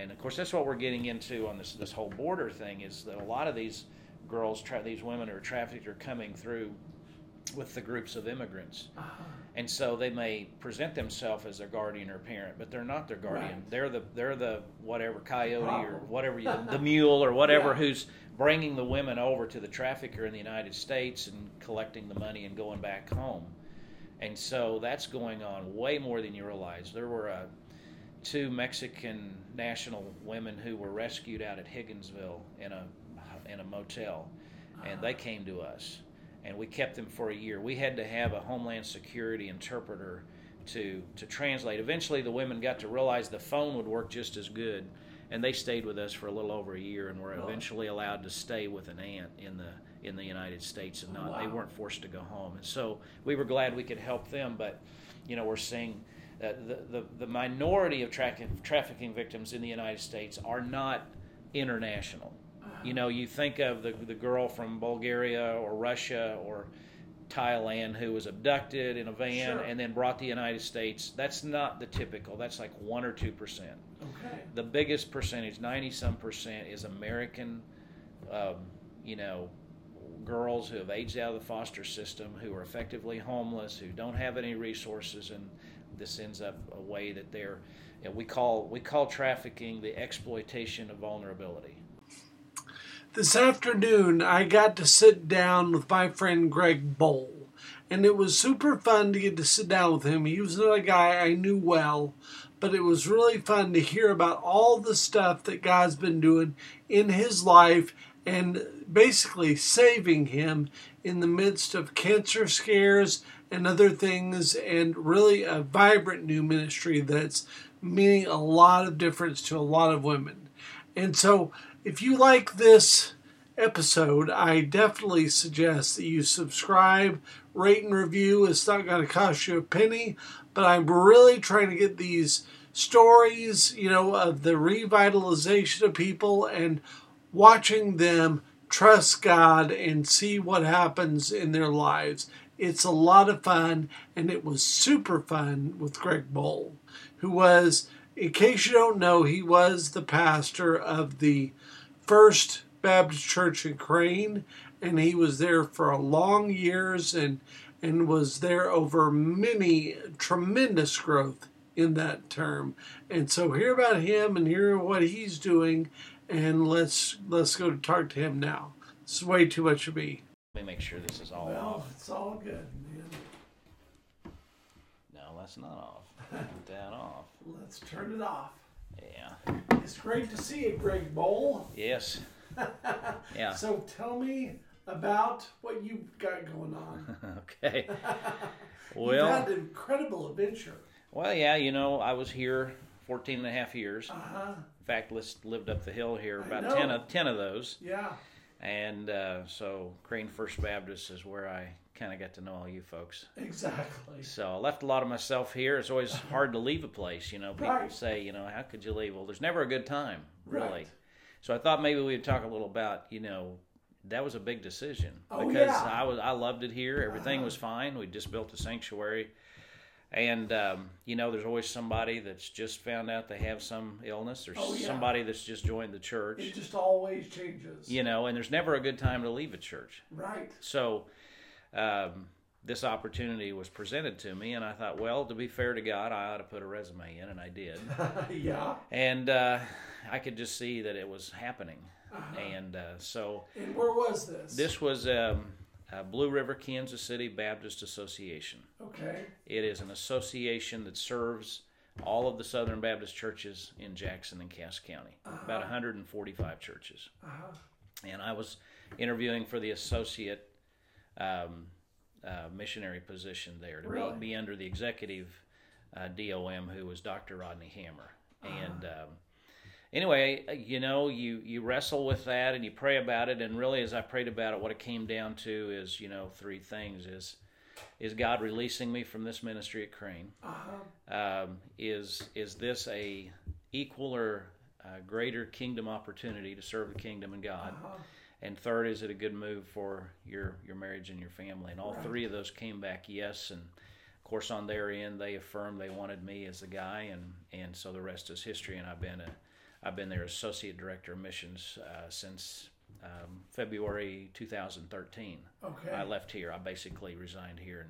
And of course, that's what we're getting into on this this whole border thing is that a lot of these girls, tra- these women who are trafficked, are coming through with the groups of immigrants. Uh-huh. And so they may present themselves as their guardian or parent, but they're not their guardian. Right. They're the they're the whatever coyote or whatever you, the mule or whatever Yeah. who's bringing the women over to the trafficker in the United States and collecting the money and going back home. And so that's going on way more than you realize. There were uh, two Mexican national women who were rescued out at Higginsville in a in a motel, and they ah. came to us, and we kept them for a year. We had to have a Homeland Security interpreter to to translate. Eventually, the women got to realize the phone would work just as good, and they stayed with us for a little over a year, and were eventually allowed to stay with an aunt in the in the United States, and oh, not they Wow. weren't forced to go home. And so we were glad we could help them, but you know we're seeing. Uh, the, the, the minority of tra- trafficking victims in the United States are not international. You know, you think of the, the girl from Bulgaria or Russia or Thailand who was abducted in a van Sure. and then brought to the United States. That's not the typical. That's like 1 or 2%. Okay. The biggest percentage, 90 some percent, is American, um, you know, girls who have aged out of the foster system, who are effectively homeless, who don't have any resources, and this ends up a way that they're, you know, we call we call trafficking the exploitation of vulnerability. This afternoon, I got to sit down with my friend Greg Boll, and it was super fun to get to sit down with him. He was not a guy I knew well, but it was really fun to hear about all the stuff that God's been doing in his life and basically saving him in the midst of cancer scares and other things, and really a vibrant new ministry that's meaning a lot of difference to a lot of women. And so, if you like this episode, I definitely suggest that you subscribe, rate, and review. It's not going to cost you a penny, but I'm really trying to get these stories, you know, of the revitalization of people and watching them trust God and see what happens in their lives. It's a lot of fun, and it was super fun with Greg Boll, who was, in case you don't know, he was the pastor of the First Baptist Church in Crane, and he was there for long years and and was there over many tremendous growth in that term. And so hear about him and hear what he's doing, and let's let's go to talk to him now. It's way too much of me. Let me make sure this is all off. it's all good, man. No, that's not off. Put that off. Let's turn it off. Yeah. It's great to see you, Greg Boll. Yes. Yeah. So tell me about what you've got going on. Okay. You've Well, had an incredible adventure. well, yeah. You know, I was here 14 and a half years. Uh huh. In fact, let's lived up the hill here I about know. 10 of 10 of those. Yeah. And uh, so Crane First Baptist is where I kind of got to know all you folks. Exactly. So I left a lot of myself here. It's always hard to leave a place. You know, people Right. say, you know, how could you leave? Well, there's never a good time, really. Right. So I thought maybe we'd talk a little about, you know, that was a big decision Oh, because yeah. Uh-huh. I was I loved it here. Everything was fine. We just built a sanctuary, and um, you know, there's always somebody that's just found out they have some illness. or Oh, yeah. somebody that's just joined the church. It just always changes. You know, and there's never a good time to leave a church. Right. So, um, this opportunity was presented to me, and I thought, well, to be fair to God, I ought to put a resume in, and I did. yeah. and uh, I could just see that it was happening. Uh-huh. And uh, so, And where was this? this was um, uh, Blue River, Kansas City Baptist Association. Okay. It is an association that serves all of the Southern Baptist churches in Jackson and Cass County, about 145 churches. Uh-huh. And I was interviewing for the associate um, uh, missionary position there to Really? be, be under the executive uh, DOM, who was Dr. Rodney Hammer. And um, anyway, uh, you know, you you wrestle with that and you pray about it. And really, as I prayed about it, what it came down to is, you know, three things: is is God releasing me from this ministry at Crane? Uh-huh. Um, is is this a equal or uh, greater kingdom opportunity to serve the kingdom and God? Uh-huh. And third, is it a good move for your your marriage and your family? And all Right. three of those came back yes. And of course, on their end, they affirmed they wanted me as the guy, and and so the rest is history. And I've been a I've been their associate director of missions uh, since um, February 2013. Okay. I left here. I basically resigned here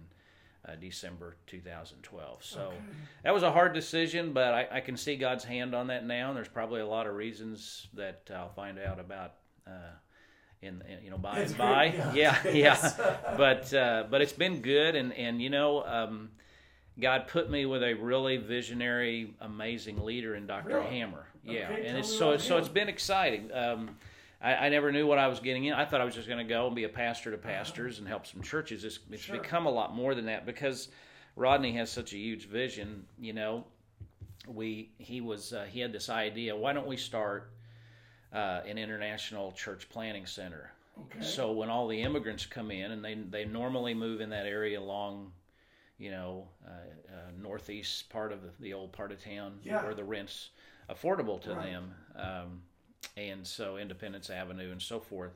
in uh, December 2012. So Okay. that was a hard decision, but I, I can see God's hand on that now. And there's probably a lot of reasons that I'll find out about. Uh, in, in, you know by That's and by yeah Yeah. yeah but uh, but it's been good and and you know um, God put me with a really visionary amazing leader in Dr. Really? Hammer yeah Okay, and it's so so it's been exciting um, I, I never knew what I was getting in. I thought I was just going to go and be a pastor to pastors and help some churches. It's, it's Sure. become a lot more than that because Rodney has such a huge vision. You know, we he was uh, he had this idea. Why don't we start uh, an international church planning center? Okay. So when all the immigrants come in, and they they normally move in that area along, you know, uh, uh, northeast part of the, the old part of town Yeah. where the rent's affordable to Right. them, um, and so Independence Avenue and so forth.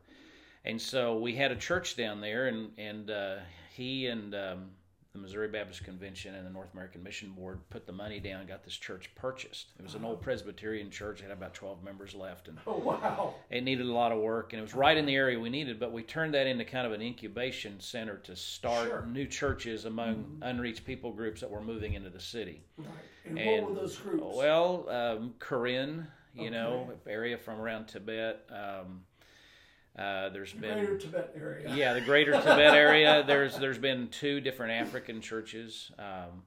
And so we had a church down there, and and uh, he and um, the Missouri Baptist Convention and the North American Mission Board put the money down and got this church purchased. It was an old Presbyterian church; it had about twelve members left, and Oh wow. it needed a lot of work and it was right in the area we needed but we turned that into kind of an incubation center to start Sure. Mm-hmm. new churches among unreached people groups that were moving into the city Right. And, And- what were those groups? well um, Korean you know area from around tibet um, uh, there's the been Greater Tibet area. yeah the greater tibet area there's there's been two different african churches um,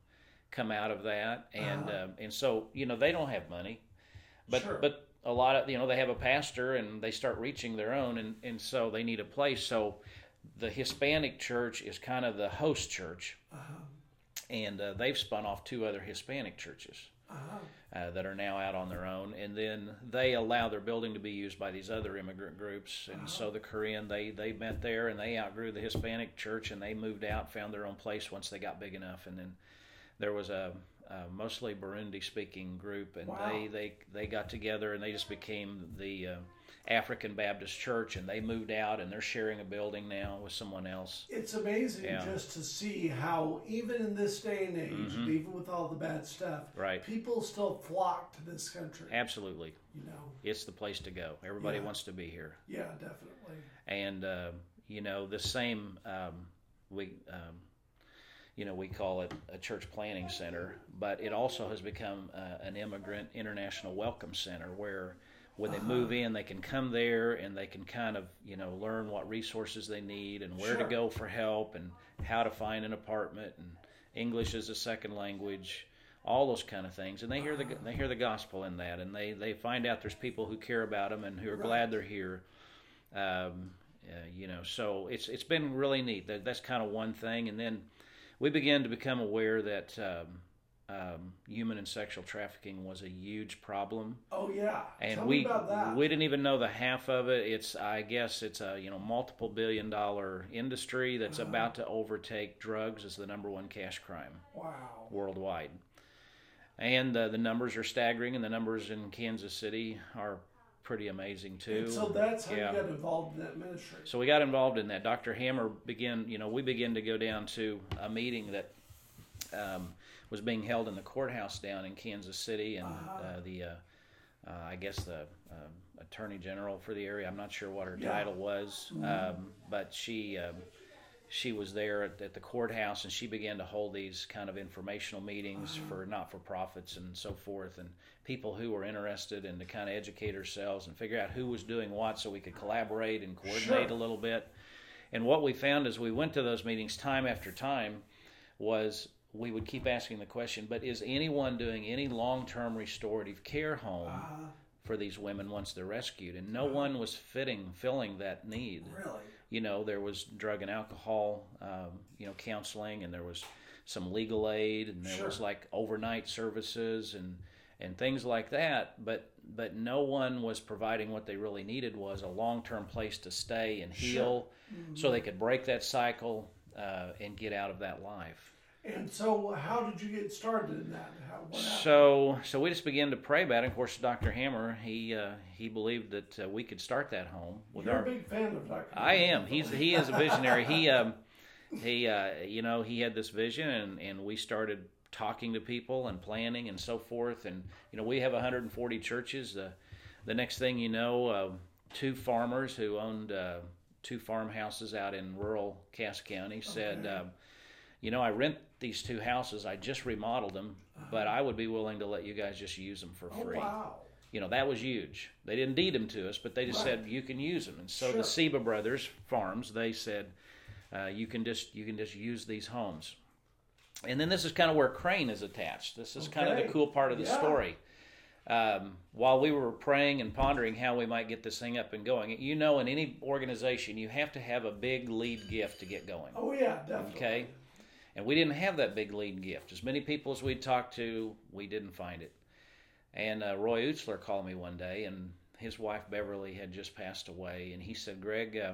come out of that and Uh-huh. um, and so you know they don't have money but Sure. but a lot of you know they have a pastor and they start reaching their own and and so they need a place so the hispanic church is kind of the host church Uh-huh. and uh, they've spun off two other hispanic churches Uh-huh. uh, that are now out on their own, and then they allow their building to be used by these other immigrant groups. And so the Korean they they met there, and they outgrew the Hispanic church, and they moved out, found their own place once they got big enough. And then there was a, a mostly Burundi speaking group, and Wow. they they they got together, and they just became the uh, African Baptist Church, and they moved out, and they're sharing a building now with someone else. It's amazing Yeah. just to see how, even in this day and age, and even with all the bad stuff, Mm-hmm. Right. people still flock to this country. Absolutely, You know, it's the place to go. Everybody Yeah. wants to be here. yeah, definitely. and uh, you know the same um, we um, you know we call it a church planning center but it also has become uh, an immigrant international welcome center where when they move in they can come there and they can kind of you know learn what resources they need and where Sure. to go for help and how to find an apartment and english as a second language all those kind of things and they hear the they hear the gospel in that and they they find out there's people who care about them and who are Right. glad they're here um, uh, you know, so it's it's been really neat. That that's kind of one thing, and then we began to become aware that um, um, human and sexual trafficking was a huge problem, Oh yeah. and Tell we me about that. we didn't even know the half of it. It's I guess it's a you know multiple billion dollar industry that's Uh-huh. about to overtake drugs as the number one cash crime wow. worldwide. And uh, the numbers are staggering, and the numbers in Kansas City are pretty amazing too. And so that's how Yeah. you got involved in that ministry. So we got involved in that. Dr. Hammer began, you know, we began to go down to a meeting that um, was being held in the courthouse down in Kansas City, and Uh-huh. uh, the, uh, uh, I guess the attorney general for the area. I'm not sure what her Yeah. title was, um, but she um, she was there at, at the courthouse, and she began to hold these kind of informational meetings for not for profits and so forth, and people who were interested and to kind of educate ourselves and figure out who was doing what, so we could collaborate and coordinate Sure. a little bit. And what we found as we went to those meetings time after time was we would keep asking the question, but is anyone doing any long term restorative care home Uh, for these women once they're rescued? And no one was fitting filling that need. really? You know, there was drug and alcohol, um, you know, counseling, and there was some legal aid, and there was like overnight services and and things like that. But but no one was providing what they really needed was a long term place to stay and heal, so they could break that cycle uh, and get out of that life. And so, how did you get started in that? How? So, so we just began to pray about it. Of course, Dr. Hammer, he uh, he believed that uh, we could start that home with You're our. a big fan of Dr. I am. He's he is a visionary. He um, he uh, you know he had this vision, and and we started talking to people and planning and so forth. And you know we have 140 churches. The the next thing you know, uh, two farmers who owned uh, two farmhouses out in rural Cass County said, Okay. um, "You know, I rent these two houses. I just remodeled them, but I would be willing to let you guys just use them for. Oh, free." wow. You know, that was huge. They didn't deed them to us, but they just Right. said you can use them. And so Sure. the Seba brothers farms, they said uh, you can just you can just use these homes. And then this is kind of where Crane is attached. This is kind of the cool part of the Yeah. story. Um, while we were praying and pondering how we might get this thing up and going, you know, in any organization, you have to have a big lead gift to get going. Oh yeah, definitely. Okay. And we didn't have that big lead gift. As many people as we talked to, we didn't find it. And uh, Roy Utzler called me one day, and his wife Beverly had just passed away. And he said, Greg, uh,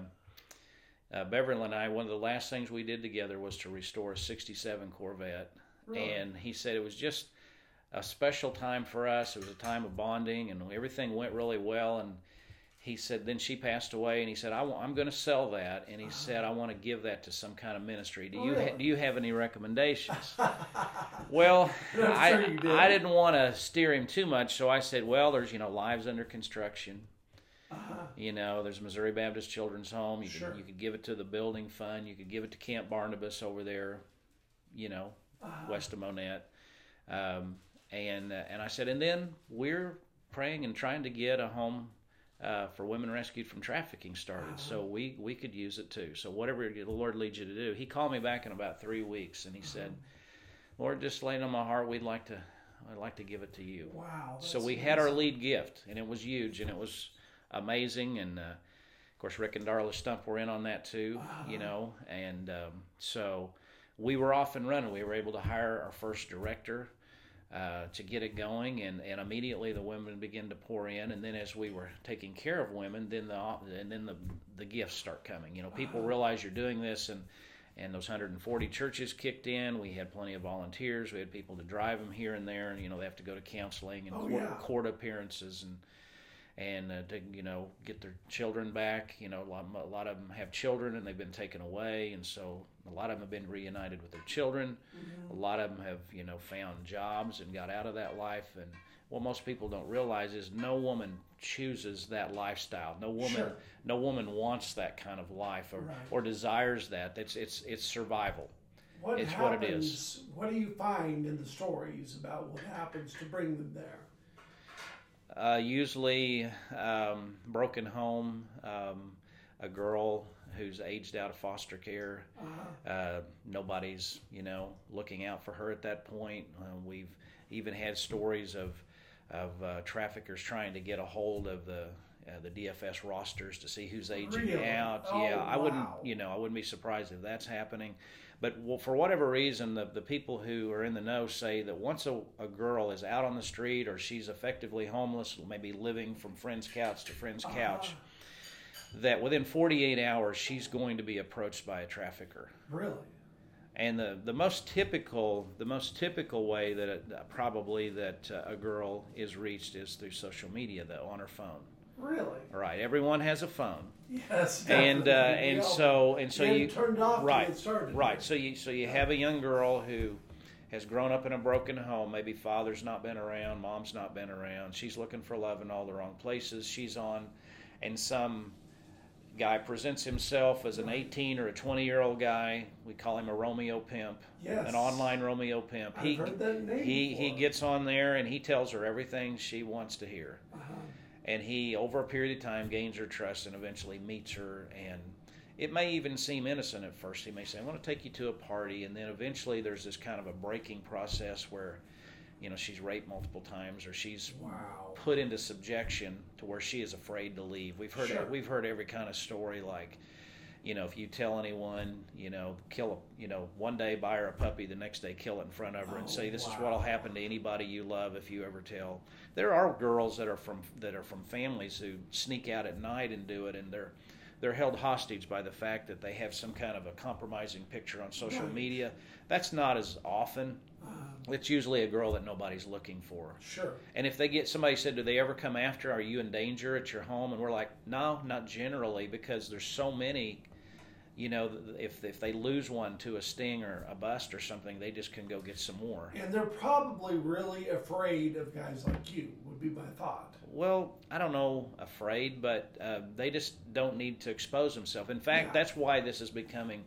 uh, Beverly and I, one of the last things we did together was to restore a 67 Corvette. Really? And he said it was just a special time for us. It was a time of bonding, and everything went really well. And he said, then she passed away, and he said, I am going to sell that. And he said, I want to give that to some kind of ministry. Do Oh, you really? ha- do you have any recommendations? well, I'm I sure did. I didn't want to steer him too much, so I said, well, there's you know lives under construction. Uh-huh. You know, there's Missouri Baptist Children's Home. You Sure. could you could give it to the building fund. You could give it to Camp Barnabas over there. You know, Uh-huh. west of Monett. Um, and uh, and I said, and then we're praying and trying to get a home uh, for women rescued from trafficking started. So we we could use it too. So whatever the Lord leads you to do. He called me back in about three weeks, and he said, Lord, just laid on my heart. We'd like to I'd like to give it to you. Wow. So we had our lead gift, and it was huge, and it was amazing. And uh, of course, Rick and Darla Stump were in on that too, you know. And um, so we were off and running. We were able to hire our first director uh, to get it going, and, and immediately the women begin to pour in. And then as we were taking care of women, then the and then the the gifts start coming. You know, people realize you're doing this, and and those 140 churches kicked in. We had plenty of volunteers. We had people to drive them here and there, and you know they have to go to counseling and Oh, court, yeah. court appearances and and uh, to you know get their children back. You know, a lot, a lot of them have children and they've been taken away, and so a lot of them have been reunited with their children. A lot of them have you know found jobs and got out of that life. And what most people don't realize is no woman chooses that lifestyle. No woman, Sure. no woman wants that kind of life or, Right. or desires that. It's it's it's survival. What It's happens, what it is. What do you find in the stories about what happens to bring them there? Uh, usually, um, broken home, um, a girl who's aged out of foster care. Uh-huh. Uh, nobody's, you know, looking out for her at that point. Uh, we've even had stories of of uh, traffickers trying to get a hold of the uh, the DFS rosters to see who's aging Really? out. Oh, yeah, I wouldn't, you know, I wouldn't be surprised if that's happening. But for whatever reason, the, the people who are in the know say that once a, a girl is out on the street or she's effectively homeless, maybe living from friend's couch to friend's couch, that within 48 hours she's going to be approached by a trafficker. Really? And the, the most typical the most typical way that it, probably that uh, a girl is reached is through social media though on her phone. Really? All right, everyone has a phone, Yes. and uh, and Yeah. so and so You you turned off right started. right so you so you have a young girl who has grown up in a broken home. Maybe father's not been around, mom's not been around. She's looking for love in all the wrong places. She's on, and some guy presents himself as an 18 or a 20 year old guy. We call him a Romeo pimp, Yes. an online Romeo pimp. I've heard that name he he before. gets on there and he tells her everything she wants to hear Uh-huh. And he over a period of time gains her trust and eventually meets her and it may even seem innocent at first he may say i want to take you to a party and then eventually there's this kind of a breaking process where you know she's raped multiple times or she's Wow. put into subjection to where she is afraid to leave we've heard Sure. we've heard every kind of story like you know if you tell anyone you know kill a you know one day buy her a puppy the next day kill it in front of her and Oh, say this is what'll happen to anybody you love if you ever tell there are girls that are from that are from families who sneak out at night and do it and they're they're held hostage by the fact that they have some kind of a compromising picture on social Right. media that's not as often Um, it's usually a girl that nobody's looking for sure. and if they get somebody said, "Do they ever come after? Are you in danger at your home?" and we're like, "No, not generally, because there's so many you know, if if they lose one to a sting or a bust or something, they just can go get some more. And they're probably really afraid of guys like you. Would be my thought. Well, I don't know, afraid, but uh, they just don't need to expose themselves. In fact, Yeah. that's why this is becoming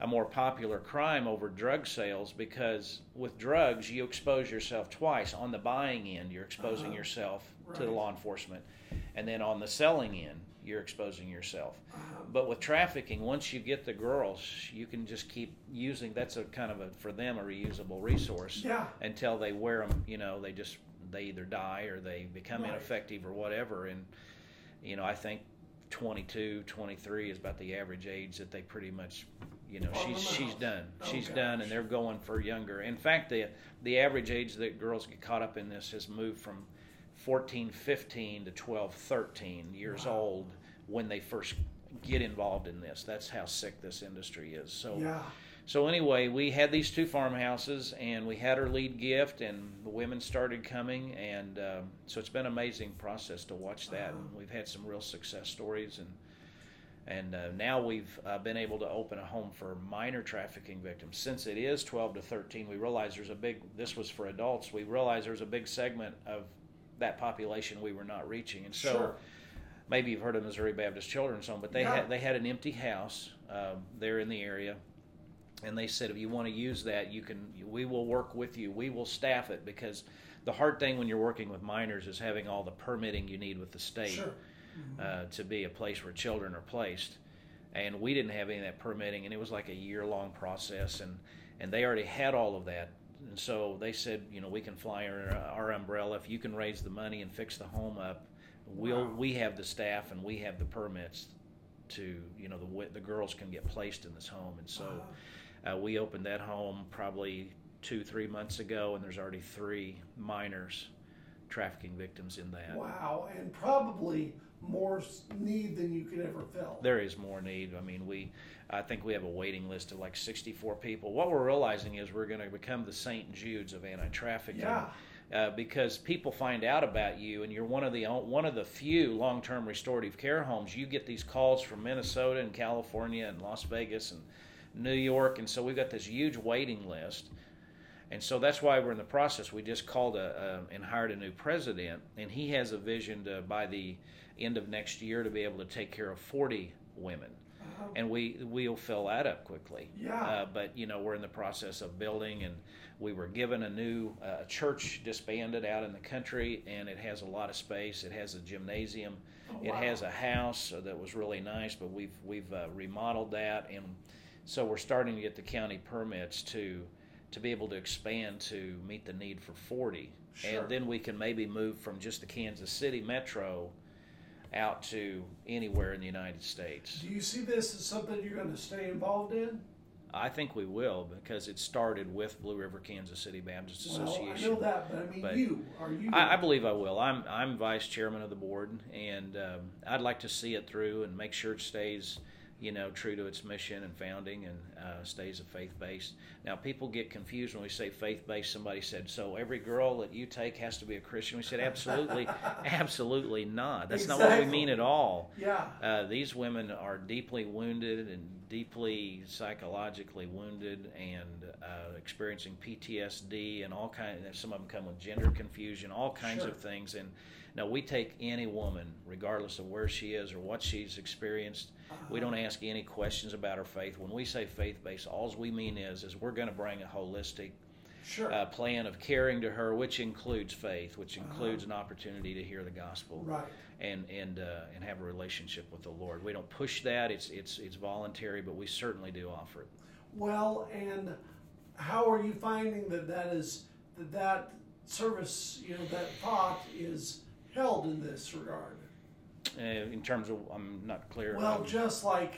a more popular crime over drug sales because with drugs, you expose yourself twice. On the buying end, you're exposing Uh-huh. yourself to the law enforcement, and then on the selling end, you're exposing yourself. But with trafficking, once you get the girls, you can just keep using. That's a kind of a for them a reusable resource yeah. until they wear them. You know, they just they either die or they become Right. ineffective or whatever. And you know, I think 22, 23 is about the average age that they pretty much, you know, she's she's done. Oh, she's gosh. done, and they're going for younger. In fact, the the average age that girls get caught up in this has moved from 14, 15 to 12, 13 years Wow. old when they first get involved in this. That's how sick this industry is. So Yeah. so anyway, we had these two farmhouses, and we had our lead gift, and the women started coming, and um, so it's been an amazing process to watch that. Uh-huh. And we've had some real success stories, and and uh, now we've uh, been able to open a home for minor trafficking victims. Since it is 12 to 13, we realize there's a big. This was for adults. We realize there's a big segment of that population we were not reaching, and so sure. maybe you've heard of Missouri Baptist Children's Home, but they Yeah. had they had an empty house um, there in the area, and they said if you want to use that, you can. We will work with you. We will staff it because the hard thing when you're working with minors is having all the permitting you need with the state Sure. uh, to be a place where children are placed. And we didn't have any of that permitting, and it was like a year long process, and and they already had all of that. And so they said, you know, we can fly our, our umbrella if you can raise the money and fix the home up. We'll Wow. we have the staff and we have the permits to you know the the girls can get placed in this home, and so Uh, uh, we opened that home probably two three months ago, and there's already three minors trafficking victims in that. wow. And probably more need than you could ever fill. There is more need. I mean, we, I think we have a waiting list of like 64 people. What we're realizing is we're going to become the St. Jude's of anti-trafficking. Yeah. Uh, because people find out about you, and you're one of the one of the few long-term restorative care homes. You get these calls from Minnesota and California and Las Vegas and New York, and so we've got this huge waiting list. And so that's why we're in the process. We just called a, a and hired a new president, and he has a vision to by the end of next year to be able to take care of 40 women, Uh, and we we'll fill that up quickly. Yeah. Uh, but you know we're in the process of building, and we were given a new uh, church disbanded out in the country, and it has a lot of space. It has a gymnasium. oh, It has a house that was really nice, but we've we've uh, remodeled that, and so we're starting to get the county permits to to be able to expand to meet the need for 40, Sure. and then we can maybe move from just the Kansas City metro out to anywhere in the United States. Do you see this as something you're going to stay involved in? I think we will because it started with Blue River Kansas City Baptist Well, I Association. know that, but I mean, But you are you? I, I believe I will. I'm I'm vice chairman of the board, and um, I'd like to see it through and make sure it stays, you know, true to its mission and founding, and uh, stays a faith based. Now, people get confused when we say faith based. Somebody said, "So every girl that you take has to be a Christian?" We said, "Absolutely, absolutely not. That's not what we mean at all." yeah. Uh, these women are deeply wounded and deeply psychologically wounded and uh, experiencing PTSD and all kinds. Some of them come with gender confusion, all kinds Sure. of things. And now we take any woman, regardless of where she is or what she's experienced. We don't ask any questions about her faith. When we say faith based, all we mean is is we're going to bring a holistic Sure. uh, plan of caring to her, which includes faith, which includes an opportunity to hear the gospel right. and and uh, and have a relationship with the Lord. We don't push that; it's it's it's voluntary, but we certainly do offer it. Well, and how are you finding that that is that that service, you know, that thought is held in this regard? Uh, in terms of, I'm not clear. Well, Um, just like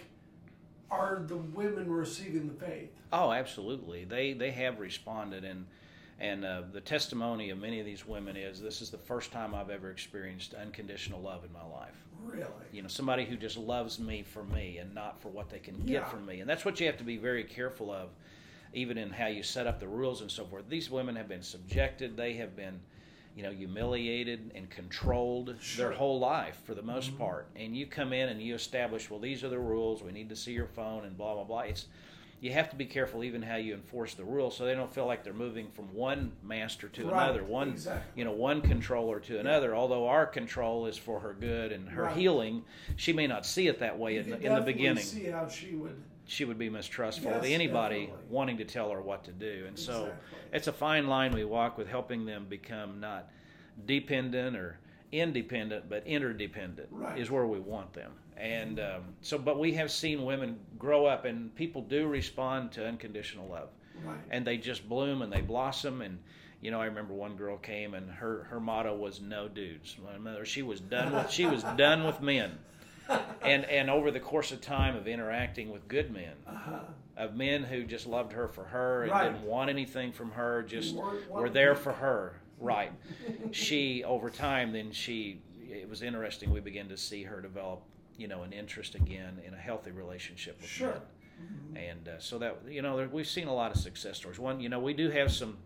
are the women receiving the faith? oh, absolutely. They they have responded, and and uh, the testimony of many of these women is this is the first time I've ever experienced unconditional love in my life. Really? you know somebody who just loves me for me and not for what they can Yeah. get from me and that's what you have to be very careful of even in how you set up the rules and so forth these women have been subjected they have been you know, humiliated and controlled Sure. their whole life for the most Mhm. part. And you come in and you establish, well, these are the rules. We need to see your phone and blah blah blah. It's you have to be careful even how you enforce the rules so they don't feel like they're moving from one master to Right, another, one exactly. you know, one controller to another. Although our control is for her good and her Right. healing, she may not see it that way You in, the- in the beginning See how she would. She would be mistrustful of anybody definitely. wanting to tell her what to do. And so it's a fine line we walk with helping them become not dependent or independent, but interdependent Right. is where we want them. And um, so, but we have seen women grow up, and people do respond to unconditional love, Right. and they just bloom and they blossom. And you know, I remember one girl came, and her her motto was "No dudes." My mother, she was done with she was done with men and and over the course of time of interacting with good men, Uh-huh. of men who just loved her for her and Right. didn't want anything from her, just were there for her. Right. she over time, then she. It was interesting. We began to see her develop, you know, an interest again in a healthy relationship with Sure. men. And uh, so that you know, there, we've seen a lot of success stories. One, you know, we do have some.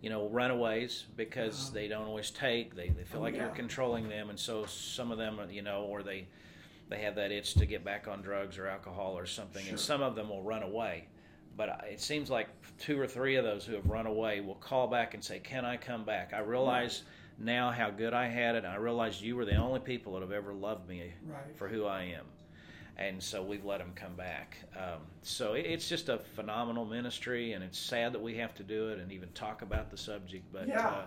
You know, runaways because Uh-huh. they don't always take. They, they feel Oh, like you're controlling them, and so some of them, you know, or they they have that itch to get back on drugs or alcohol or something, and some of them will run away. But I- it seems like two or three of those who have run away will call back and say, "Can I come back? I realize now how good I had it. I realize you were the only people that have ever loved me Right. for who I am." And so we've let them come back. Um, so it, it's just a phenomenal ministry, and it's sad that we have to do it and even talk about the subject. But Yeah. uh,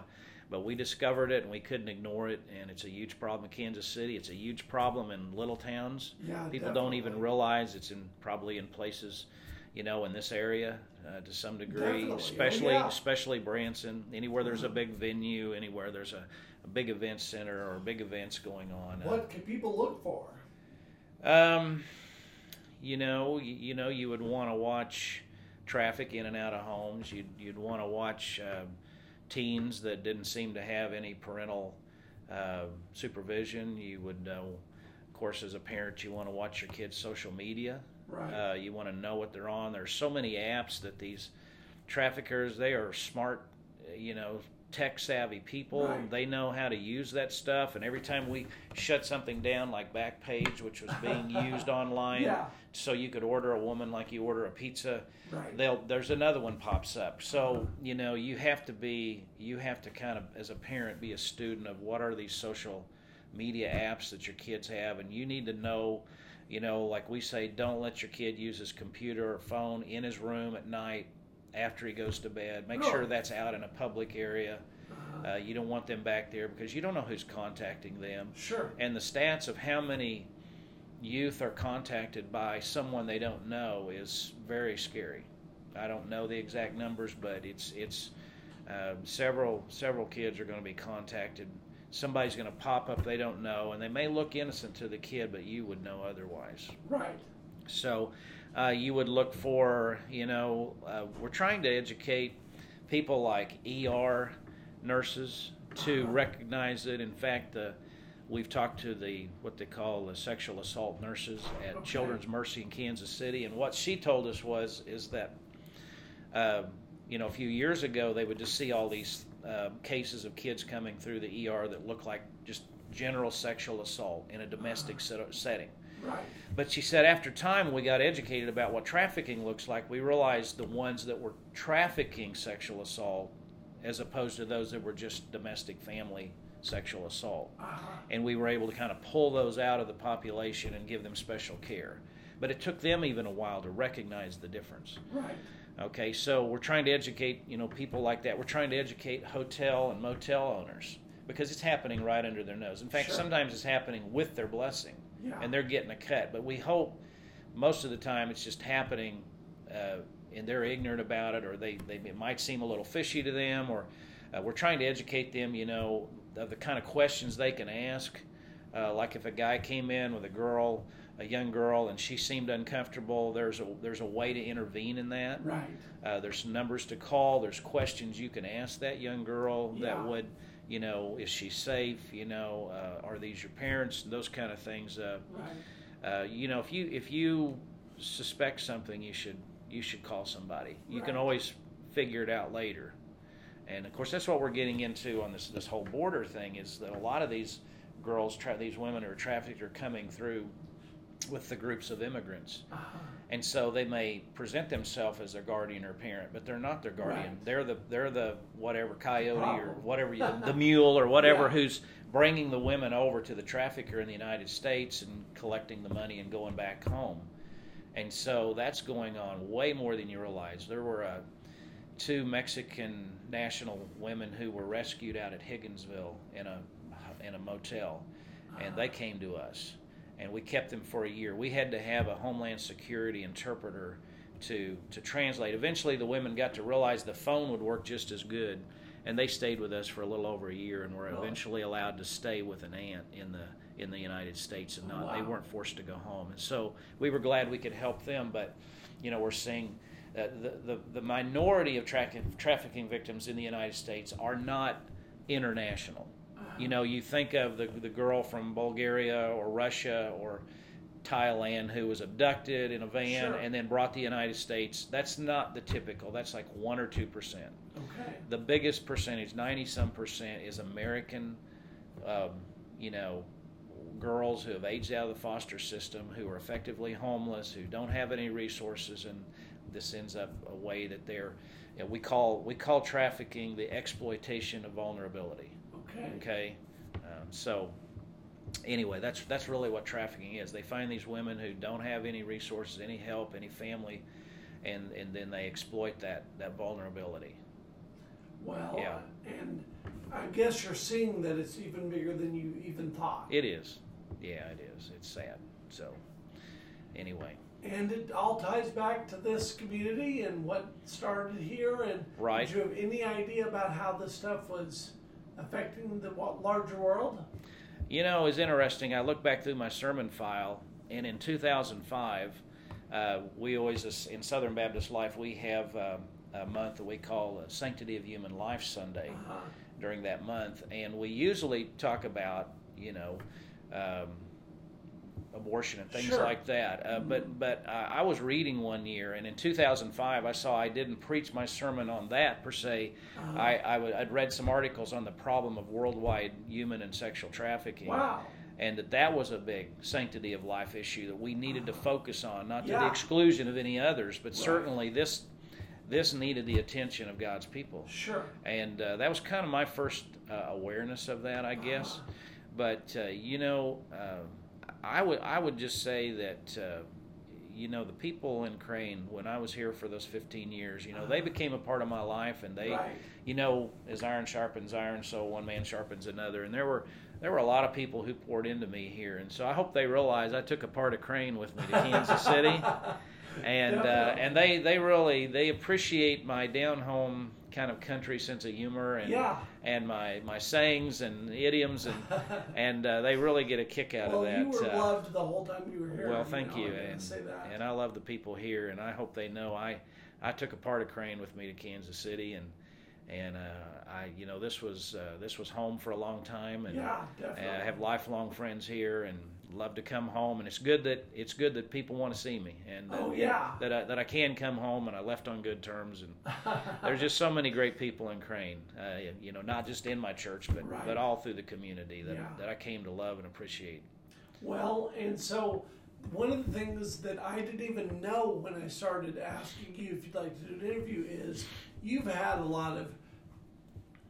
but we discovered it and we couldn't ignore it, and it's a huge problem in Kansas City. It's a huge problem in little towns. Yeah. People don't even realize it's in probably in places, you know, in this area uh, to some degree, Definitely. Oh, especially yeah. especially Branson. Anywhere there's a big venue, anywhere there's a, a big event center or big events going on. uh, What can people look for? Um, you know, you, you know, you would want to watch traffic in and out of homes. You'd you'd want to watch uh, teens that didn't seem to have any parental uh, supervision. You would, uh, of course, as a parent, you want to watch your kids' social media. Right. Uh, you want to know what they're on. There's so many apps that these traffickers they are smart, you know, tech savvy people. Right. They know how to use that stuff. And every time we shut something down, like Backpage, which was being used online, Yeah. so you could order a woman like you order a pizza, Right. they'll there's another one pops up. So you know you have to be you have to kind of as a parent be a student of what are these social media apps that your kids have, and you need to know. You know, like we say, don't let your kid use his computer or phone in his room at night after he goes to bed. Make sure that's out in a public area. Uh, you don't want them back there because you don't know who's contacting them. Sure. And the stats of how many youth are contacted by someone they don't know is very scary. I don't know the exact numbers, but it's it's uh, several several kids are going to be contacted. Somebody's going to pop up they don't know, and they may look innocent to the kid, but you would know otherwise. Right. So uh, you would look for, you know, uh, we're trying to educate people like ER nurses to Uh-huh. recognize that, in fact, the we've talked to the what they call the sexual assault nurses at Okay. Children's Mercy in Kansas City, and what she told us was is that, uh, you know, a few years ago they would just see all these uh, cases of kids coming through the ER that look like just general sexual assault in a domestic set- setting. Right. But she said after time we got educated about what trafficking looks like, we realized the ones that were trafficking sexual assault as opposed to those that were just domestic family sexual assault. Uh-huh. And we were able to kind of pull those out of the population and give them special care. But it took them even a while to recognize the difference. Right. Okay, so we're trying to educate, you know, people like that. We're trying to educate hotel and motel owners because it's happening right under their nose. In fact, Sure. sometimes it's happening with their blessing Yeah. and they're getting a cut. But we hope most of the time it's just happening, uh, and they're ignorant about it, or they, they it might seem a little fishy to them, or uh, we're trying to educate them, you know, of the kind of questions they can ask. Uh, like if a guy came in with a girl, a young girl, and she seemed uncomfortable, there's a there's a way to intervene in that. Right. Uh, there's numbers to call. There's questions you can ask that young girl Yeah. that would, you know, is she safe? You know, uh, are these your parents? And Those kind of things. Uh, Right. uh, you know, if you if you suspect something, you should you should call somebody. You can always figure it out later, And of course, that's what we're getting into on this this whole border thing is that a lot of these girls, tra- these women who are trafficked, are coming through with the groups of immigrants. Uh-huh. And so they may present themselves as their guardian or parent, but they're not their guardian. Right. They're the they're the whatever coyote or whatever you, the mule or whatever Yeah. who's bringing the women over to the trafficker in the United States and collecting the money and going back home. And so that's going on way more than you realize. There were uh, two Mexican national women who were rescued out at Higginsville in a in a motel, and they came to us, and we kept them for a year. We had to have a Homeland Security interpreter to to translate. Eventually, the women got to realize the phone would work just as good, and they stayed with us for a little over a year, and were Really? eventually allowed to stay with an aunt in the in the United States, and not they weren't forced to go home. And so we were glad we could help them, but you know we're seeing. Uh, the, the the minority of tra- trafficking victims in the United States are not international. You know, you think of the the girl from Bulgaria or Russia or Thailand who was abducted in a van Sure. and then brought to the United States. That's not the typical. That's like one or two percent. Okay. The biggest percentage, ninety some percent, is American. Um, you know, girls who have aged out of the foster system, who are effectively homeless, who don't have any resources, and this ends up a way that they're. You know, we call we call trafficking the exploitation of vulnerability. Okay. Okay, um, so anyway, that's that's really what trafficking is. They find these women who don't have any resources, any help, any family, and and then they exploit that that vulnerability. Well, Yeah. and I guess you're seeing that it's even bigger than you even thought. It is, yeah, it is. It's sad. So anyway, And it all ties back to this community and what started here. And Right. did you have any idea about how this stuff was affecting the larger world? you know, it's interesting. I look back through my sermon file, and in 2005, uh, we always in Southern Baptist Life we have. Um, a month that we call Sanctity of Human Life Sunday. Uh-huh. during that month, and we usually talk about you know um, abortion and things Sure. like that. Uh, but but uh, I was reading one year, and in 2005, I saw I didn't preach my sermon on that per se. Uh-huh. I, I w- I'd read some articles on the problem of worldwide human and sexual trafficking. Wow. And that that was a big sanctity of life issue that we needed to focus on, not to the exclusion of any others, but Right. certainly this this needed the attention of God's people Sure. and uh, that was kind of my first uh, awareness of that, I guess. Uh-huh. But uh, you know, uh, I would I would just say that uh, you know the people in Crane when I was here for those 15 years, you know, they became a part of my life, and they, Uh-huh. Right. you know, as iron sharpens iron, so one man sharpens another, and there were. There were a lot of people who poured into me here, and so I hope they realize I took a part of Crane with me to Kansas City and uh, and they they really they appreciate my down home kind of country sense of humor and Yeah. and my my sayings and idioms and and uh, they really get a kick out well, of that. you were uh, loved the whole time you were here. well, thank know, you, and say that. and I love the people here, and I hope they know I I took a part of Crane with me to Kansas City, and and uh, I you know this was uh, this was home for a long time, and yeah, uh. I have lifelong friends here, and love to come home. And it's good that it's good that people want to see me, and that, Oh, yeah. that I, that I can come home, and I left on good terms. And there's just so many great people in Crane, uh, you know, not just in my church, but Right. but all through the community that Yeah. that I came to love and appreciate. Well, and so one of the things that I didn't even know when I started asking you if you'd like to do an interview is you've had a lot of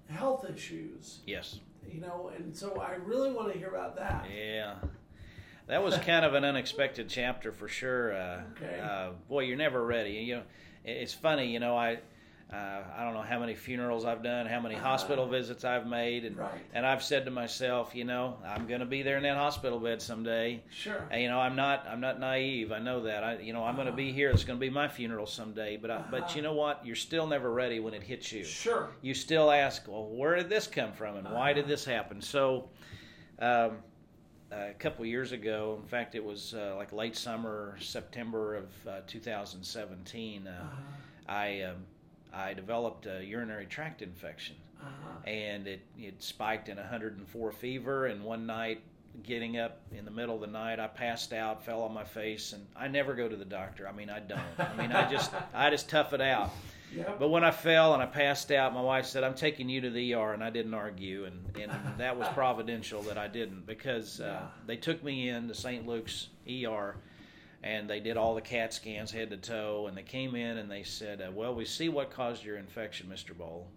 health issues, Yes. you know, and so I really want to hear about that. Yeah. That was kind of an unexpected chapter for sure. Uh, Okay. uh, boy, you're never ready. You know, it's funny. You know, I uh, I don't know how many funerals I've done, how many hospital visits I've made, and Right. and I've said to myself, you know, I'm going to be there in that hospital bed someday. Sure. And, you know, I'm not I'm not naive. I know that. I you know I'm going to be here. It's going to be my funeral someday. But I, but you know what? You're still never ready when it hits you Sure. you still ask, well, where did this come from and why did this happen? So, um, a couple years ago, in fact, it was uh, like late summer, September of uh, 2017, uh, I um, I developed a urinary tract infection, Uh-huh. and it it spiked in 104 fever. And one night, getting up in the middle of the night, I passed out, fell on my face, and I never go to the doctor. I mean, I don't. I mean, I just I just tough it out. Yep. But when I fell and I passed out, my wife said, "I'm taking you to the ER," and I didn't argue, and, and that was providential that I didn't because uh, Yeah. they took me in to St. Luke's ER, and they did all the CAT scans head to toe, and they came in and they said, uh, "Well, we see what caused your infection, Mr. Boll.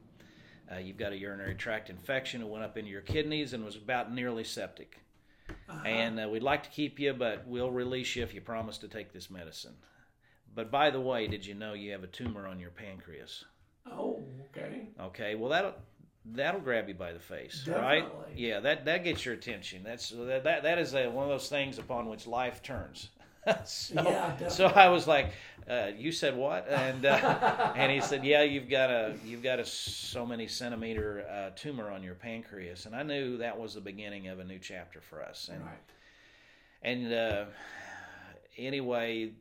Uh, you've got a urinary tract infection. It went up into your kidneys and was about nearly septic." And uh, we'd like to keep you, but we'll release you if you promise to take this medicine. But by the way, did you know you have a tumor on your pancreas? Oh, okay. Okay, well that'll that'll grab you by the face, right? Yeah, that that gets your attention. That's that that, that is a, one of those things upon which life turns. so, Yeah, so I was like, uh, "You said what?" And uh, and he said, "Yeah, you've got a you've got a so many centimeter uh, tumor on your pancreas." And I knew that was the beginning of a new chapter for us. And Right. and uh, anyway,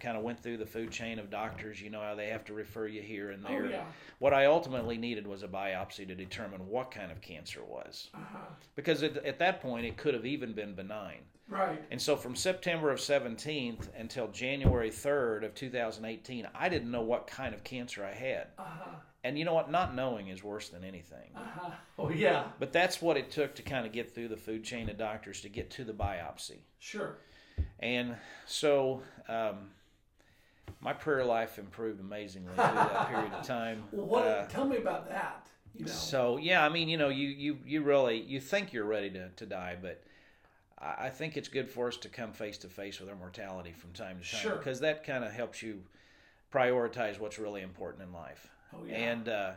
kind of went through the food chain of doctors. You know how they have to refer you here and Oh, there. yeah. What I ultimately needed was a biopsy to determine what kind of cancer was, Uh-huh. because at, at that point it could have even been benign. Right. And so from September of 17th until January 3rd of 2018, I didn't know what kind of cancer I had. Uh-huh. And you know what? Not knowing is worse than anything. Uh-huh. Oh, yeah. But that's what it took to kind of get through the food chain of doctors to get to the biopsy. Sure. And so um, my prayer life improved amazingly through that period of time. Well, what? Uh, tell me about that. You know. so yeah, I mean, you know, you you you really you think you're ready to, to die, but I I think it's good for us to come face to face with our mortality from time to time Sure. because that kind of helps you prioritize what's really important in life. Oh, yeah. And uh,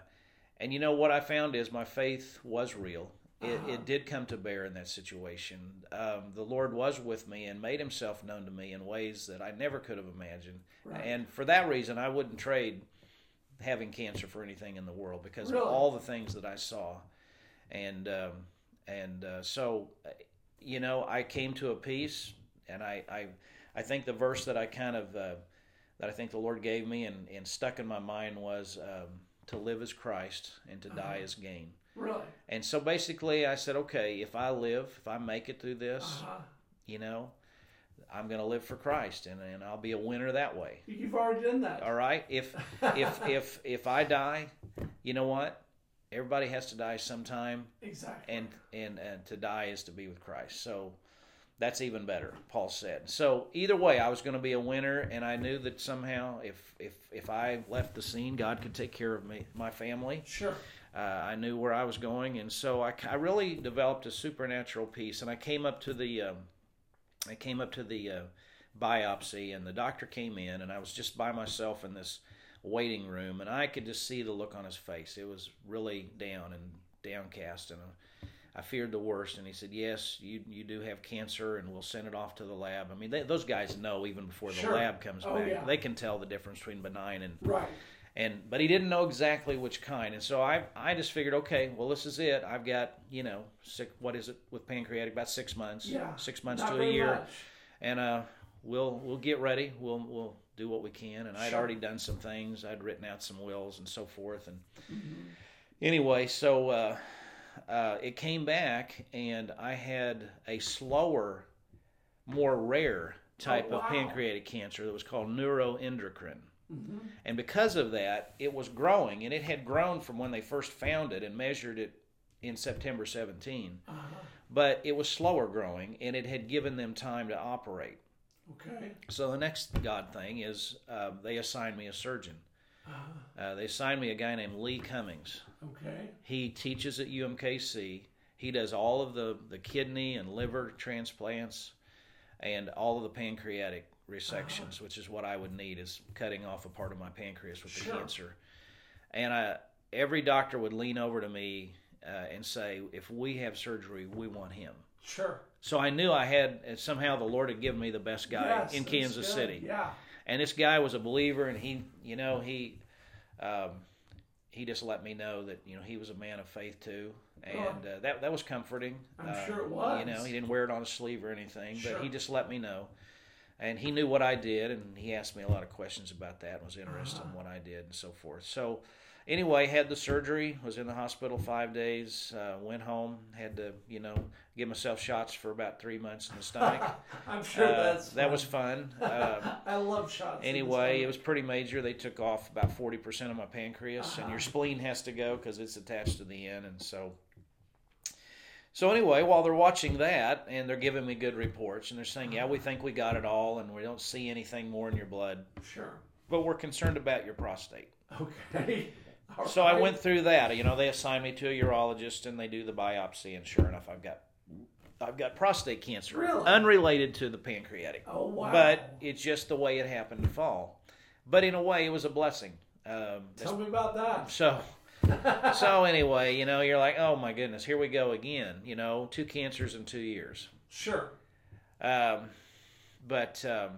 and you know what I found is my faith was real. It, Uh-huh. it did come to bear in that situation. Um, the Lord was with me and made Himself known to me in ways that I never could have imagined. Right. And for that reason, I wouldn't trade having cancer for anything in the world because Really? of all the things that I saw. And um, and uh, so, you know, I came to a peace, and I I, I think the verse that I kind of uh, that I think the Lord gave me and, and stuck in my mind was um, to live as Christ and to die as gain. Really. And so basically, I said, okay, if I live, if I make it through this, Uh-huh. you know, I'm going to live for Christ, and, and I'll be a winner that way. You've already done that. All right. If if if if I die, you know what? Everybody has to die sometime, Exactly. and and and to die is to be with Christ. So that's even better. Paul said. So either way, I was going to be a winner, and I knew that somehow, if if if I left the scene, God could take care of me, my family. Sure. Uh, I knew where I was going, and so I, I really developed a supernatural peace. And I came up to the um, I came up to the uh, biopsy, and the doctor came in, and I was just by myself in this waiting room, and I could just see the look on his face. It was really down and downcast, and uh, I feared the worst. And he said, "Yes, you you do have cancer, and we'll send it off to the lab." I mean, they, those guys know even before the Sure. lab comes Oh, back. yeah. They can tell the difference between benign and Right. And but he didn't know exactly which kind. And so i i just figured okay well this is it. I've got you know six what is it with pancreatic? About six months. Yeah. six months to a year. much. and uh we'll we'll get ready. We'll we'll do what we can. And i'd already done some things. I'd written out some wills and so forth. And Mm-hmm. anyway so uh uh, it came back, and I had a slower, more rare type Oh, of pancreatic cancer that was called neuroendocrine. Mm-hmm. And because of that, it was growing, and it had grown from when they first found it and measured it in September 17. Uh-huh. But it was slower growing, and it had given them time to operate. Okay. So the next God thing is uh, they assigned me a surgeon. Uh-huh. Uh, they assigned me a guy named Lee Cummings. Okay. He teaches at UMKC. He does all of the, the kidney and liver transplants and all of the pancreatic resections, which is what I would need is cutting off a part of my pancreas with Sure. the cancer. And I, every doctor would lean over to me uh, and say, if we have surgery, we want him. Sure. So I knew I had, somehow the Lord had given me the best guy Yes, in Kansas good. City Yeah. and this guy was a believer and he you know he um, he just let me know that you know he was a man of faith too and uh, that that was comforting I'm Uh, sure it was. you know he didn't wear it on his sleeve or anything Sure. but he just let me know and he knew what I did and he asked me a lot of questions about that and was interested Uh-huh. in what I did and so forth so anyway, had the surgery. Was in the hospital five days. Uh, went home. Had to, you know, give myself shots for about three months in the stomach. I'm sure Uh, that's that fun. was fun. Um, I love shots. Anyway, it was pretty major. They took off about forty percent of my pancreas, and your spleen has to go because it's attached to the end, and so. So anyway, while they're watching that and they're giving me good reports and they're saying, "Yeah, we think we got it all, and we don't see anything more in your blood, sure. but we're concerned about your prostate." Okay. All So I went through that. You know, they assigned me to a urologist, and they do the biopsy, and sure enough, I've got I've got prostate cancer, Really? unrelated to the pancreatic. Oh wow. But it's just the way it happened to fall. But in a way, it was a blessing. Um, tell me about that. so, so anyway, you know, you're like, oh my goodness, here we go again. You know, two cancers in two years. Sure. Um, but um,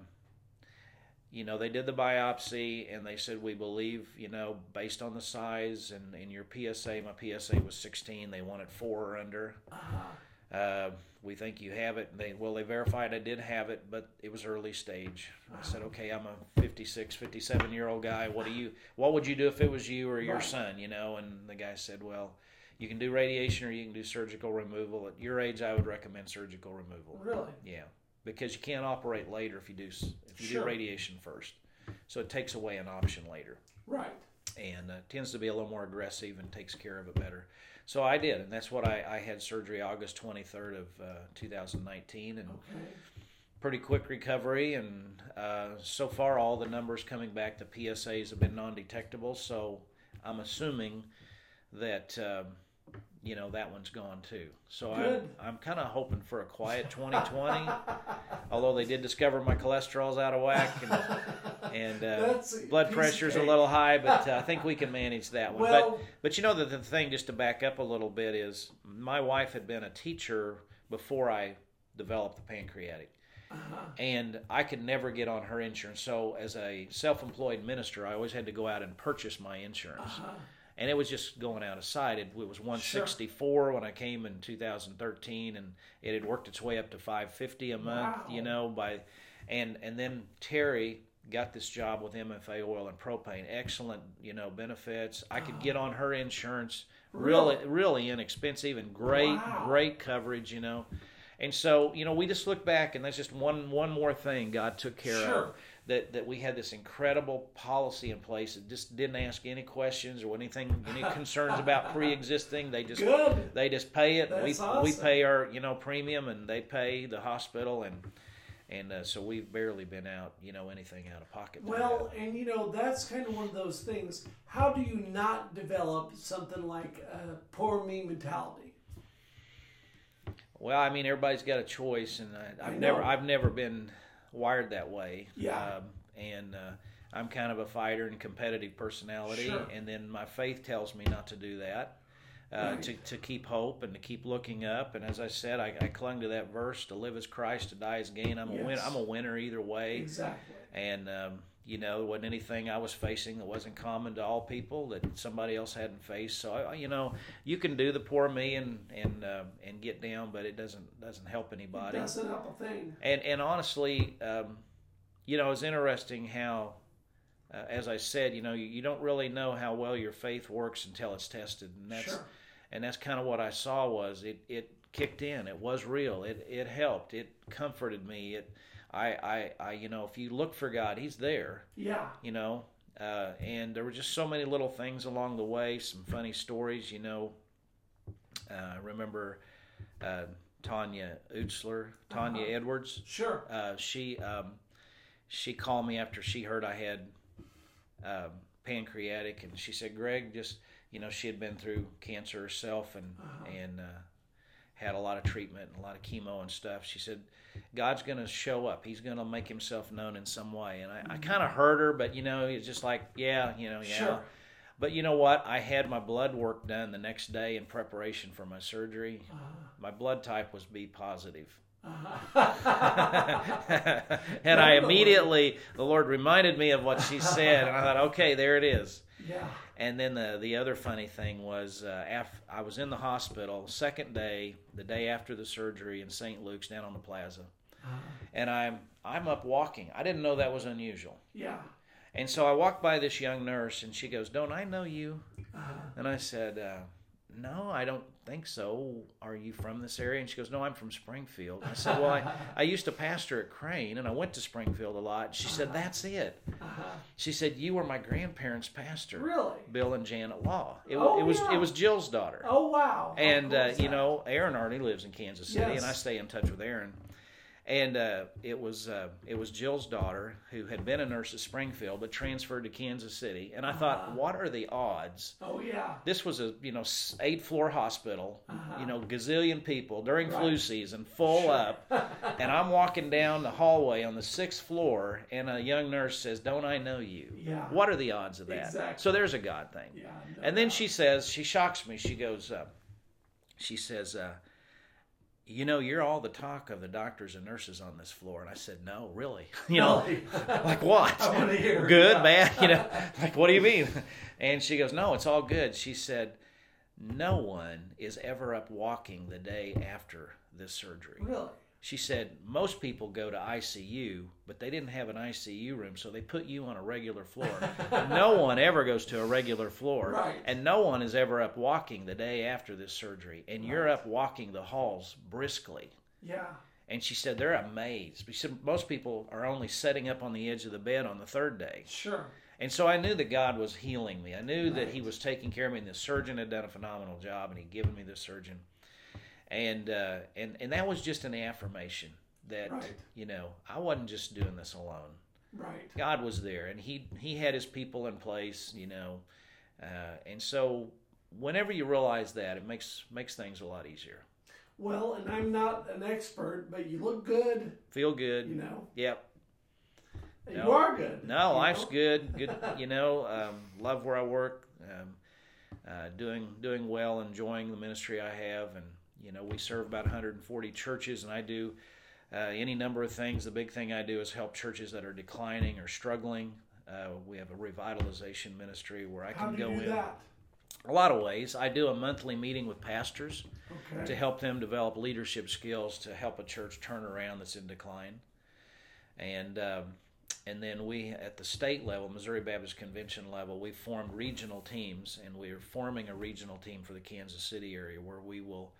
you know, they did the biopsy and they said we believe, you know, based on the size and, and your PSA, my PSA was 16. They wanted four or under. Uh-huh. Uh, we think you have it. They well, they verified I did have it, but it was early stage. I said, okay, I'm a 56, 57 year old guy. What do you? What would you do if it was you or your Right. son? You know? And the guy said, well, you can do radiation or you can do surgical removal. At your age, I would recommend surgical removal. Really? Yeah, because you can't operate later if you do if you Sure. do radiation first. So it takes away an option later Right. And uh, tends to be a little more aggressive and takes care of it better. So I did, and that's what I, I had surgery August 23rd of uh, 2019, and Okay. pretty quick recovery. And uh, so far, all the numbers coming back, the PSAs have been non-detectable. So I'm assuming that um, you know that one's gone too. So I'm Good. I'm kind of hoping for a quiet 2020. although they did discover my cholesterol's out of whack and, and uh, blood pressure's a little high, but uh, I think we can manage that one. Well- but but you know that the thing, just to back up a little bit, is my wife had been a teacher before I developed the pancreatic. Uh-huh. And I could never get on her insurance. So, as a self employed minister, I always had to go out and purchase my insurance. Uh-huh. And it was just going out of sight. It, it was 164 when I came in 2013, and it had worked its way up to 550 a month. Wow. You know, by and and then Terry got this job with MFA Oil and Propane. Excellent, you know, benefits. I could get on her insurance, really, really inexpensive and great, Wow. great coverage. You know, and so you know, we just look back, and that's just one one more thing God took care Sure. of. That, that we had this incredible policy in place that just didn't ask any questions or anything any concerns about pre-existing they just Good. they just pay it. That's we we pay our you know premium, and they pay the hospital, and and uh, so we've barely been out you know anything out of pocket. Well, and you know that's kind of one of those things. How do you not develop something like a poor me mentality? well, I mean everybody's got a choice, and I, I've never. I've never been wired that way. Yeah. um, and. Uh, I'm kind of a fighter and competitive personality, Sure. and then my faith tells me not to do that. Uh, Right. to, to keep hope and to keep looking up, and as I said, I, I clung to that verse: "To live as Christ, to die as gain." I'm a win. I'm a winner either way. Exactly. and um, you know there wasn't anything I was facing that wasn't common to all people that somebody else hadn't faced. So I, you know you can do the poor me and and uh, and get down, but it doesn't doesn't help anybody. Doesn't help a thing. And and honestly, um, you know it's interesting how. Uh, as I said, you know, you, you don't really know how well your faith works until it's tested, and that's Sure. and that's kind of what I saw was it it kicked in. It was real. It it helped. It comforted me. It I I, I you know if you look for God, He's there Yeah. you know. Uh, and there were just so many little things along the way, some funny stories, you know. Uh, I remember uh, Tanya Utzler, Tanya Uh-huh. Edwards. Sure. Uh, she um, she called me after she heard I had um, pancreatic, and she said, "Greg, just you know, she had been through cancer herself and Uh-huh. and uh, had a lot of treatment and a lot of chemo and stuff." She said, "God's going to show up. He's going to make Himself known in some way." And I, I mm-hmm. kind of heard her, but you know, it's just like, yeah, you know, yeah. Sure. But you know what? I had my blood work done the next day in preparation for my surgery. Uh-huh. My blood type was B positive. Uh-huh. and I immediately, the Lord reminded me of what she said, and I thought, okay, there it is. Yeah. And then the the other funny thing was, uh, af- I was in the hospital second day, the day after the surgery in St. Luke's down on the plaza, and I'm I'm up walking. I didn't know that was unusual. Yeah. And so I walked by this young nurse, and she goes, "Don't I know you?" Uh-huh. And I said, uh, "No, I don't think so. Are you from this area?" And she goes, "No, I'm from Springfield." I said, "Well, I, I used to pastor at Crane, and I went to Springfield a lot." She said, "That's it." Uh-huh. She said, "You were my grandparents' pastor, Really? Bill and Janet Law. It, Oh, it was yeah. it was Jill's daughter." Oh wow! And uh, you know aaron already lives in kansas city Yes. and i stay in touch with aaron and uh, it was uh, it was jill's daughter who had been a nurse at springfield but transferred to kansas city and i thought Uh-huh. what are the odds Oh yeah. this was a you know eight floor hospital Uh-huh. you know gazillion people during flu season full Sure. up and i'm walking down the hallway on the sixth floor and a young nurse says don't i know you Yeah. what are the odds of that Exactly. so there's a god thing Yeah. no and then doubt. she says, she shocks me. She goes, uh, she says, uh, you know, you're all the talk of the doctors and nurses on this floor. And I said, no, really. You know, like what? I wanna hear. Good, Yeah. bad? You know, like what do you mean? And she goes, no, it's all good. She said, no one is ever up walking the day after this surgery. Really? She said most people go to ICU, but they didn't have an ICU room, so they put you on a regular floor. no one ever goes to a regular floor, Right. and no one is ever up walking the day after this surgery. And you're up walking the halls briskly. Yeah. And she said they're amazed. She said most people are only setting up on the edge of the bed on the third day. Sure. And so I knew that God was healing me. I knew that He was taking care of me, and the surgeon had done a phenomenal job, and He'd given me the surgeon. And uh, and and that was just an affirmation that Right. you know I wasn't just doing this alone. Right. God was there, and He He had His people in place. You know, uh, and so whenever you realize that, it makes makes things a lot easier. Well, and I'm not an expert, but you look good. Feel good. You know, Yep. you No. are good. No, life's know? good. Good, you know. Um, love where I work. Um, uh, doing doing well, enjoying the ministry I have, and you know we serve about 140 churches, and I do uh, any number of things. The big thing I do is help churches that are declining or struggling. Uh, we have a revitalization ministry where I How can do you go do in that? a lot of ways. I do a monthly meeting with pastors Okay. to help them develop leadership skills to help a church turn around that's in decline. And um, and then we at the state level, Missouri Baptist Convention level, we formed regional teams, and we are forming a regional team for the Kansas City area where we will.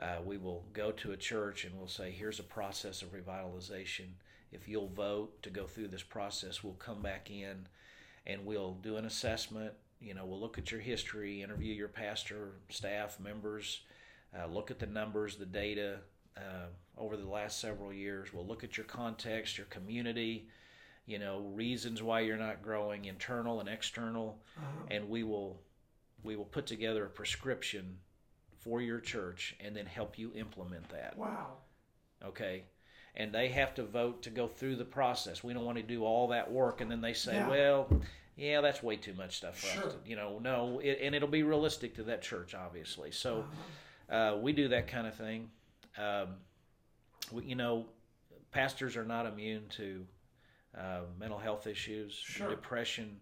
Uh, we will go to a church and we'll say, here's a process of revitalization. If you'll vote to go through this process, we'll come back in and we'll do an assessment. You know, we'll look at your history, interview your pastor, staff, members, uh, look at the numbers, the data uh, over the last several years. We'll look at your context, your community, you know, reasons why you're not growing, internal and external, Uh-huh. and we will we will put together a prescription for your church and then help you implement that Wow. okay and they have to vote to go through the process we don't want to do all that work and then they say Yeah. well yeah that's way too much stuff for Sure. us to, you know no it, and it'll be realistic to that church obviously so Uh-huh. uh, we do that kind of thing um, we, you know pastors are not immune to uh, mental health issues Sure. depression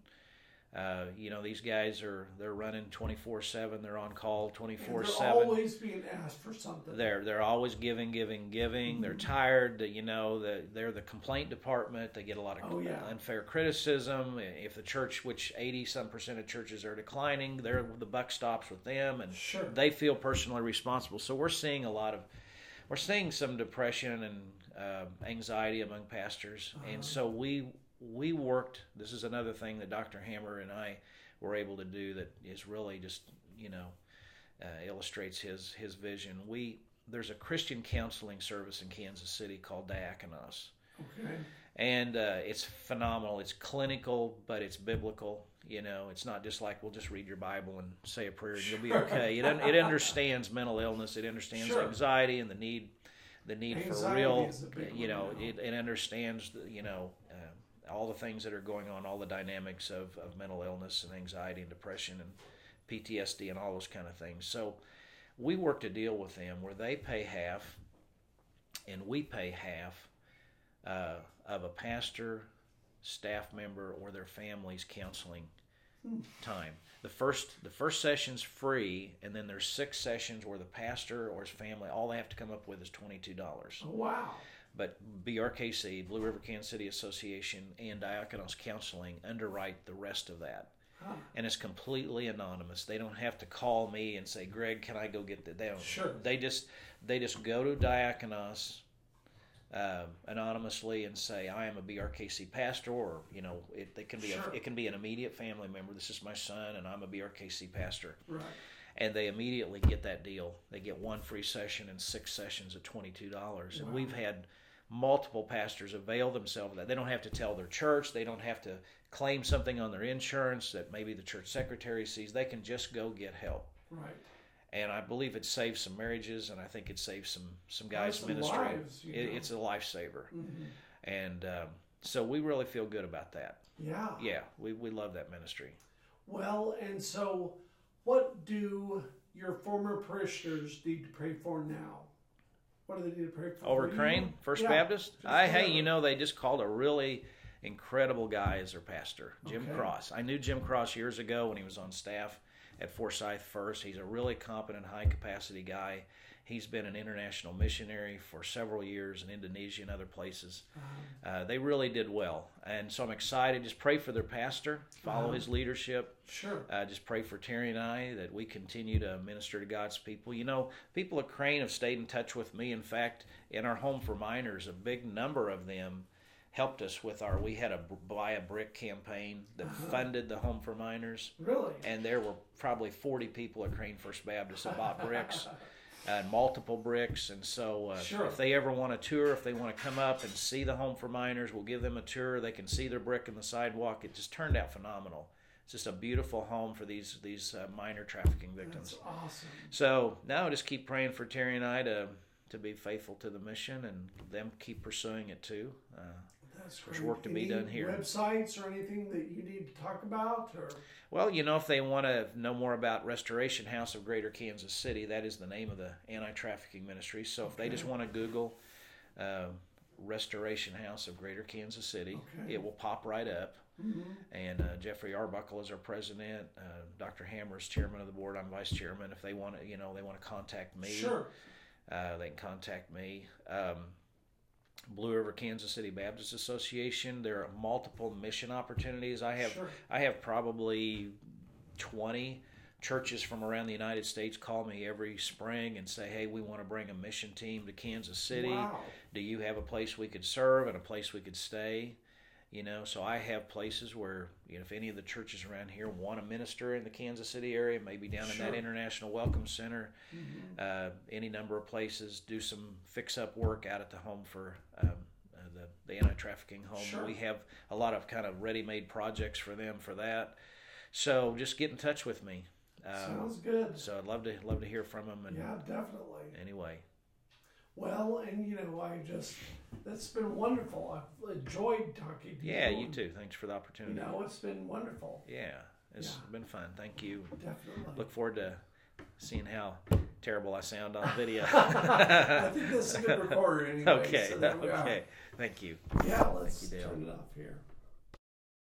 uh, you know these guys are they're running 24-7 they're on call 24-7 They're always being asked for something. they're they're always giving, giving, giving. They're tired. You know, the, they're the complaint department. They get a lot of Oh, yeah. unfair criticism. If the church, which eighty some percent of churches are declining, they're the buck stops with them, and Sure. they feel personally responsible. So we're seeing a lot of, we're seeing some depression and uh, anxiety among pastors, and so we we worked. This is another thing that Dr. Hammer and I were able to do that is really just you know uh, illustrates his his vision. We there's a Christian counseling service in Kansas City called Diakonos, Okay. and uh, it's phenomenal. It's clinical, but it's biblical. You know, it's not just like we'll just read your Bible and say a prayer and you'll be okay. It un- it understands mental illness. It understands Sure. anxiety and the need the need for real. is a big You know, it, it understands the, you know. All the things that are going on, all the dynamics of, of mental illness and anxiety and depression and PTSD and all those kind of things. So we worked a deal with them where they pay half and we pay half uh, of a pastor, staff member, or their family's counseling time. The first the first session's free, and then there's six sessions where the pastor or his family all they have to come up with is twenty two dollars. Oh, wow. But BRKC, Blue River Kansas City Association, and Diakonos Counseling underwrite the rest of that. Huh. And it's completely anonymous. They don't have to call me and say, "Greg, can I go get that?" They don't. Sure. They just they just go to Diakonos uh, anonymously and say, "I am a BRKC pastor," or you know, it, it can be Sure. a, it can be an immediate family member. This is my son, and I'm a BRKC pastor Right. and they immediately get that deal. They get one free session and six sessions at twenty two dollars. And we've had multiple pastors avail themselves of that. They don't have to tell their church. They don't have to claim something on their insurance that maybe the church secretary sees. They can just go get help. Right. And I believe it saves some marriages, and I think it saves some some guys' some ministry. lives, It, it's a lifesaver, Mhm. and um, so we really feel good about that. Yeah. Yeah, we, we love that ministry. Well, and so what do your former parishioners need to pray for now? What do they to pray for? Over? Crane, First Yeah, Baptist. I hey, you know they just called a really incredible guy as their pastor, Jim Okay. Cross. I knew Jim Cross years ago when he was on staff at Forsyth First. He's a really competent, high capacity guy. He's been an international missionary for several years in Indonesia and other places. Uh-huh. Uh, they really did well, and so I'm excited. Just pray for their pastor, follow Uh-huh. his leadership. Sure. Uh, just pray for Terry and I that we continue to minister to God's people. You know, people at Crane have stayed in touch with me. In fact, in our home for minors, a big number of them helped us with our. We had a buy a brick campaign that Uh-huh. funded the home for minors Really? and there were probably 40 people at Crane First Baptist that bought bricks. And multiple bricks, and so uh, Sure. if they ever want a tour, if they want to come up and see the home for minors, we'll give them a tour. They can see their brick in the sidewalk. It just turned out phenomenal. It's just a beautiful home for these these uh, minor trafficking victims. That's awesome. So now just keep praying for Terry and I to to be faithful to the mission and them keep pursuing it too. Uh, That's There's great. work to be done here. Websites or anything that you need talk about, or well, you know, if they want to know more about Restoration House of Greater Kansas City, that is the name of the anti-trafficking ministry. So if they just want to Google uh, Restoration House of Greater Kansas City, Okay. it will pop right up. Mhm. And uh, Jeffrey Arbuckle is our president. Uh, Dr. Hammer is chairman of the board. I'm vice chairman. If they want to, you know, they want to contact me. sure. uh, they can contact me. Um, Blue River Kansas City Baptist Association. There are multiple mission opportunities. I have Sure. I have probably twenty churches from around the United States call me every spring and say, "Hey, we want to bring a mission team to Kansas City. Wow. Do you have a place we could serve and a place we could stay?" You know, so I have places where you know if any of the churches around here want to minister in the Kansas City area, maybe down in that International Welcome Center, Mhm. uh, any number of places, do some fix up work out at the home for um, uh, the, the anti trafficking home. Sure. We have a lot of kind of ready made projects for them for that. So just get in touch with me. Um, Sounds good. so I'd love to love to hear from them. And Yeah, definitely. anyway, Well, and you know, I just that's been wonderful. I've enjoyed talking to you. yeah, you too. Thanks for the You opportunity. know, it's been wonderful. Yeah, it's Yeah. been fun. Thank you. Definitely. Look forward to seeing how terrible I sound on video. I think this is a good recorder anyway. okay. so there we are. okay. Thank you. Yeah, let's you, Dale. turn it off here.